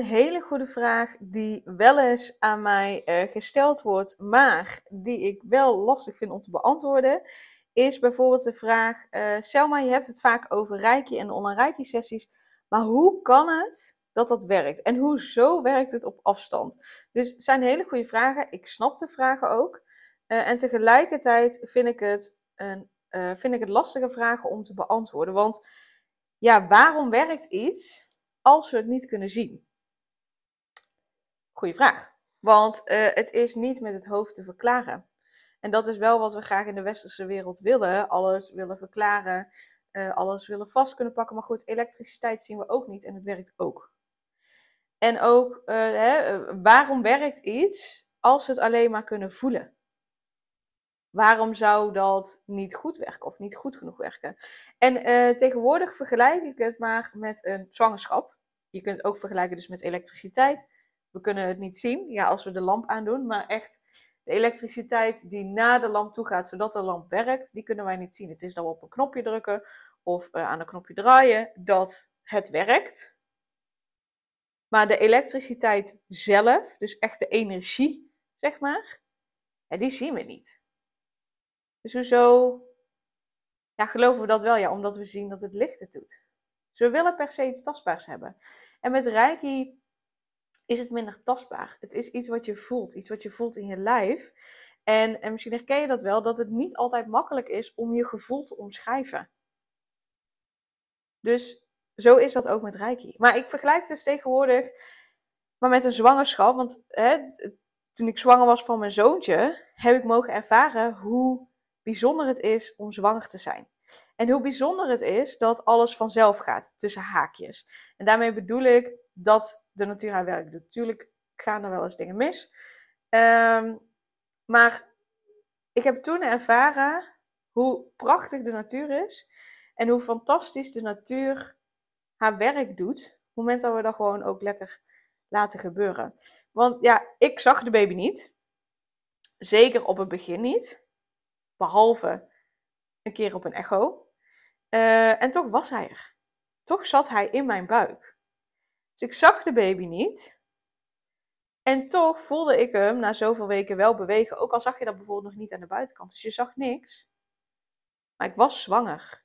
Een hele goede vraag die wel eens aan mij uh, gesteld wordt, maar die ik wel lastig vind om te beantwoorden, is bijvoorbeeld de vraag: uh, Selma, je hebt het vaak over Reiki en online sessies, maar hoe kan het dat dat werkt? En hoezo werkt het op afstand? Dus het zijn hele goede vragen. Ik snap de vragen ook. Uh, en tegelijkertijd vind ik, het een, vind ik het lastige vragen om te beantwoorden. Want ja, waarom werkt iets als we het niet kunnen zien? Goeie vraag. Want uh, het is niet met het hoofd te verklaren. En dat is wel wat we graag in de westerse wereld willen. Alles willen verklaren, uh, alles willen vast kunnen pakken. Maar goed, elektriciteit zien we ook niet en het werkt ook. En ook, uh, hè, waarom werkt iets als we het alleen maar kunnen voelen? Waarom zou dat niet goed werken of niet goed genoeg werken? En tegenwoordig vergelijk ik het maar met een zwangerschap. Je kunt het ook vergelijken dus met elektriciteit we kunnen het niet zien, ja, als we de lamp aandoen, maar echt de elektriciteit die naar de lamp toe gaat, zodat de lamp werkt, die kunnen wij niet zien. Het is dan op een knopje drukken of uh, aan een knopje draaien dat het werkt. Maar de elektriciteit zelf, dus echt de energie, zeg maar, die zien we niet. Dus hoezo ja, geloven we dat wel? Ja, omdat we zien dat het licht het doet. Dus we willen per se iets tastbaars hebben. En met Reiki is het minder tastbaar. Het is iets wat je voelt, iets wat je voelt in je lijf. En, en misschien herken je dat wel, dat het niet altijd makkelijk is om je gevoel te omschrijven. Dus zo is dat ook met Reiki. Maar ik vergelijk het dus tegenwoordig maar met een zwangerschap. Want hè, toen ik zwanger was van mijn zoontje, heb ik mogen ervaren hoe bijzonder het is om zwanger te zijn. En hoe bijzonder het is dat alles vanzelf gaat, tussen haakjes. En daarmee bedoel ik dat de natuur haar werk doet. Natuurlijk gaan er wel eens dingen mis. Um, maar ik heb toen ervaren hoe prachtig de natuur is. En hoe fantastisch de natuur haar werk doet. Op het moment dat we dat gewoon ook lekker laten gebeuren. Want ja, ik zag de baby niet. Zeker op het begin niet. Behalve een keer op een echo. Uh, en toch was hij er. Toch zat hij in mijn buik. Dus ik zag de baby niet. En toch voelde ik hem na zoveel weken wel bewegen. Ook al zag je dat bijvoorbeeld nog niet aan de buitenkant. Dus je zag niks. Maar ik was zwanger.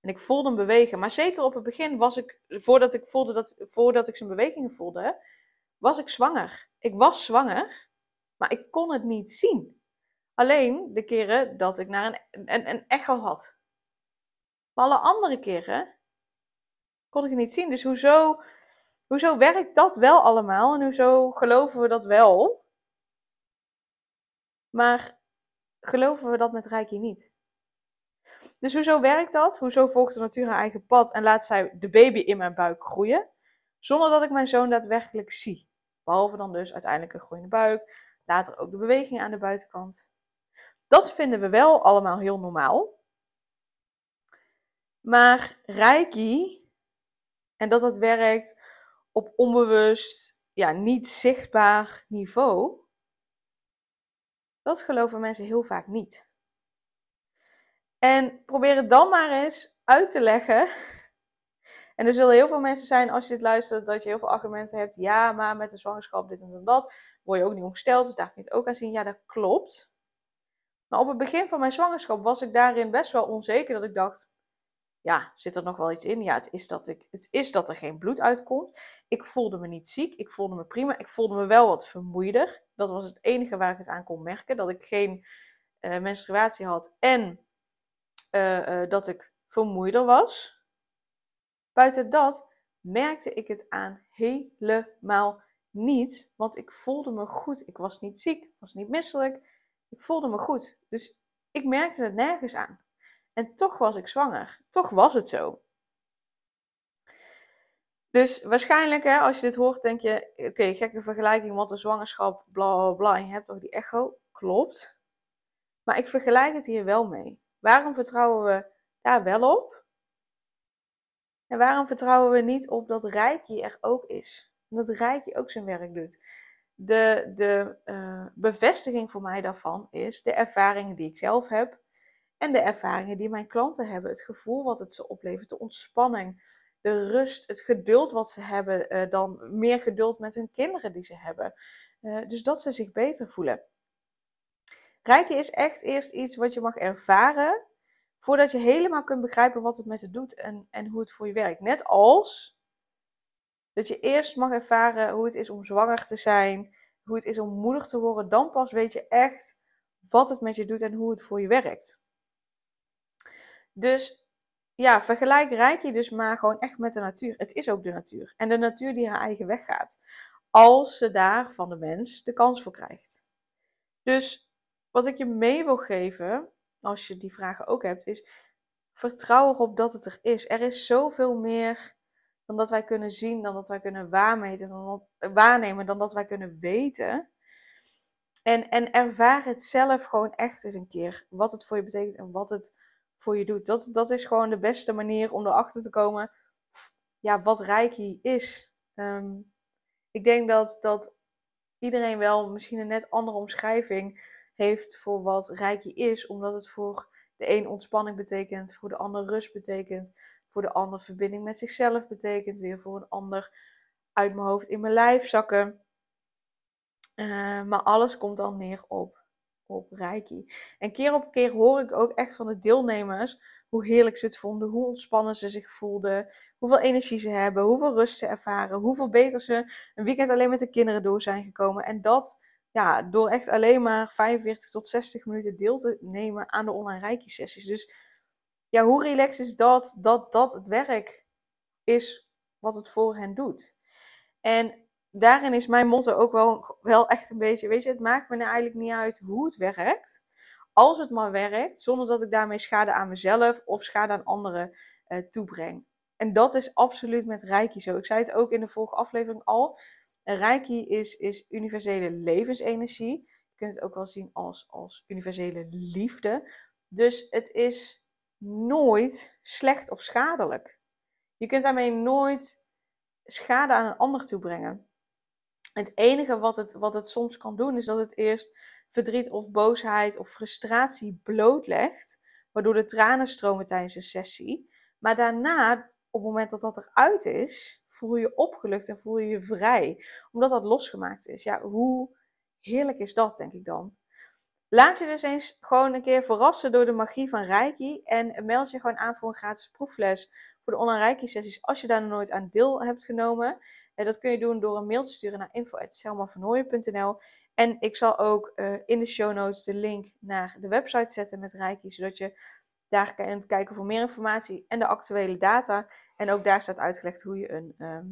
En ik voelde hem bewegen. Maar zeker op het begin was ik, voordat ik, voelde dat, voordat ik zijn bewegingen voelde, was ik zwanger. Ik was zwanger, maar ik kon het niet zien. Alleen de keren dat ik naar een, een, een echo had. Maar alle andere keren kon ik het niet zien. Dus hoezo Hoezo werkt dat wel allemaal en hoezo geloven we dat wel? Maar geloven we dat met Reiki niet? Dus hoezo werkt dat? Hoezo volgt de natuur haar eigen pad en laat zij de baby in mijn buik groeien? Zonder dat ik mijn zoon daadwerkelijk zie. Behalve dan dus uiteindelijk een groeiende buik, later ook de beweging aan de buitenkant. Dat vinden we wel allemaal heel normaal. Maar Reiki, en dat dat werkt op onbewust, ja, niet zichtbaar niveau, dat geloven mensen heel vaak niet. En probeer het dan maar eens uit te leggen. En er zullen heel veel mensen zijn, als je dit luistert, dat je heel veel argumenten hebt. Ja, maar met de zwangerschap, dit en dat, word je ook niet ongesteld, dus daar kun je het ook aan zien. Ja, dat klopt. Maar op het begin van mijn zwangerschap was ik daarin best wel onzeker. Dat ik dacht, ja, zit er nog wel iets in? Ja, het is, dat ik, het is dat er geen bloed uitkomt. Ik voelde me niet ziek, ik voelde me prima. Ik voelde me wel wat vermoeider. Dat was het enige waar ik het aan kon merken. Dat ik geen uh, menstruatie had en uh, uh, dat ik vermoeider was. Buiten dat merkte ik het aan helemaal niet. Want ik voelde me goed. Ik was niet ziek, ik was niet misselijk. Ik voelde me goed. Dus ik merkte het nergens aan. En toch was ik zwanger. Toch was het zo. Dus waarschijnlijk, hè, als je dit hoort, denk je: oké, gekke vergelijking, want een zwangerschap, bla bla bla. Je hebt toch die echo? Klopt. Maar ik vergelijk het hier wel mee. Waarom vertrouwen we daar wel op? En waarom vertrouwen we niet op dat Reiki er ook is? Dat Reiki ook zijn werk doet. De, de uh, bevestiging voor mij daarvan is de ervaringen die ik zelf heb. En de ervaringen die mijn klanten hebben. Het gevoel wat het ze oplevert. De ontspanning. De rust. Het geduld wat ze hebben. Uh, dan meer geduld met hun kinderen die ze hebben. Uh, dus dat ze zich beter voelen. Reiki is echt eerst iets wat je mag ervaren voordat je helemaal kunt begrijpen wat het met je doet en, en hoe het voor je werkt. Net als dat je eerst mag ervaren hoe het is om zwanger te zijn, hoe het is om moedig te worden. Dan pas weet je echt wat het met je doet en hoe het voor je werkt. Dus ja, vergelijk Reiki dus maar gewoon echt met de natuur. Het is ook de natuur. En de natuur die haar eigen weg gaat. Als ze daar van de mens de kans voor krijgt. Dus wat ik je mee wil geven, als je die vragen ook hebt, is vertrouw erop dat het er is. Er is zoveel meer dan dat wij kunnen zien, dan dat wij kunnen waarnemen, dan dat wij kunnen weten. En, en ervaar het zelf gewoon echt eens een keer. Wat het voor je betekent en wat het voor je doet. Dat, dat is gewoon de beste manier om erachter te komen ja, wat Reiki is. Ehm, ik denk dat, dat iedereen wel misschien een net andere omschrijving heeft voor wat Reiki is, omdat het voor de een ontspanning betekent, voor de ander rust betekent, voor de ander verbinding met zichzelf betekent, weer voor een ander uit mijn hoofd in mijn lijf zakken. Uh, maar alles komt dan neer op, op Reiki. En keer op keer hoor ik ook echt van de deelnemers hoe heerlijk ze het vonden, hoe ontspannen ze zich voelden, hoeveel energie ze hebben, hoeveel rust ze ervaren, hoeveel beter ze een weekend alleen met de kinderen door zijn gekomen. En dat ja, door echt alleen maar 45 tot 60 minuten deel te nemen aan de online reiki sessies. Dus ja, hoe relaxed is dat, dat dat het werk is wat het voor hen doet. En daarin is mijn motto ook wel, wel echt een beetje, weet je, het maakt me nou eigenlijk niet uit hoe het werkt. Als het maar werkt, zonder dat ik daarmee schade aan mezelf of schade aan anderen uh, toebreng. En dat is absoluut met Reiki zo. Ik zei het ook in de vorige aflevering al. Reiki is, is universele levensenergie. Je kunt het ook wel zien als, als universele liefde. Dus het is nooit slecht of schadelijk. Je kunt daarmee nooit schade aan een ander toebrengen. Het enige wat het, wat het soms kan doen, is dat het eerst verdriet of boosheid of frustratie blootlegt, waardoor de tranen stromen tijdens een sessie. Maar daarna op het moment dat dat eruit is, voel je je opgelucht en voel je je vrij. Omdat dat losgemaakt is. Ja, hoe heerlijk is dat, denk ik dan. Laat je dus eens gewoon een keer verrassen door de magie van Reiki. En meld je gewoon aan voor een gratis proefles voor de online Reiki sessies. Als je daar nog nooit aan deel hebt genomen. En dat kun je doen door een mail te sturen naar info.selmavernooien.nl En ik zal ook uh, in de show notes de link naar de website zetten met Reiki. Zodat je daar kunt kijken voor meer informatie en de actuele data. En ook daar staat uitgelegd hoe je een, ehm,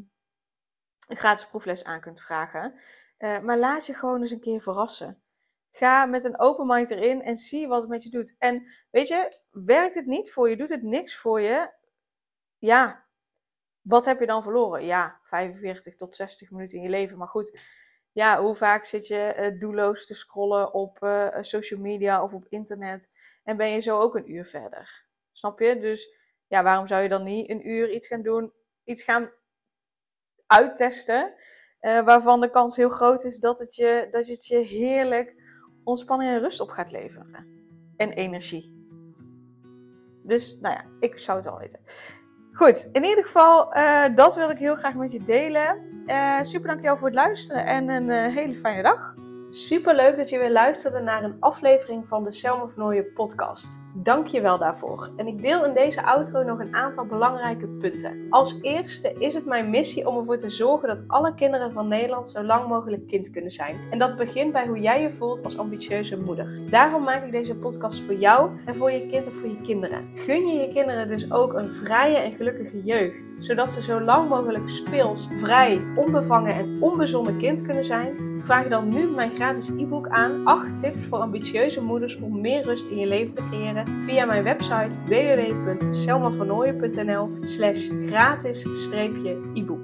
een gratis proefles aan kunt vragen. Uh, maar laat je gewoon eens een keer verrassen. Ga met een open mind erin en zie wat het met je doet. En weet je, werkt het niet voor je, doet het niks voor je? Ja, wat heb je dan verloren? Ja, 45 tot 60 minuten in je leven. Maar goed, ja, hoe vaak zit je uh, doelloos te scrollen op uh, social media of op internet en ben je zo ook een uur verder? Snap je? Dus ja, waarom zou je dan niet een uur iets gaan doen, iets gaan uittesten, uh, waarvan de kans heel groot is dat het, je, dat het je heerlijk ontspanning en rust op gaat leveren. En energie. Dus, nou ja, ik zou het al weten. Goed, in ieder geval, uh, dat wil ik heel graag met je delen. Uh, super dankjewel voor het luisteren en een hele fijne dag. Super leuk dat je weer luisterde naar een aflevering van de Selma Vernooien podcast. Dank je wel daarvoor. En ik deel in deze outro nog een aantal belangrijke punten. Als eerste is het mijn missie om ervoor te zorgen dat alle kinderen van Nederland zo lang mogelijk kind kunnen zijn. En dat begint bij hoe jij je voelt als ambitieuze moeder. Daarom maak ik deze podcast voor jou en voor je kind of voor je kinderen. Gun je je kinderen dus ook een vrije en gelukkige jeugd, zodat ze zo lang mogelijk speels, vrij, onbevangen en onbezonnen kind kunnen zijn Vraag dan nu mijn gratis e-book aan 8 tips voor ambitieuze moeders om meer rust in je leven te creëren via mijn website www.selmavernooien.nl slash gratis e-book.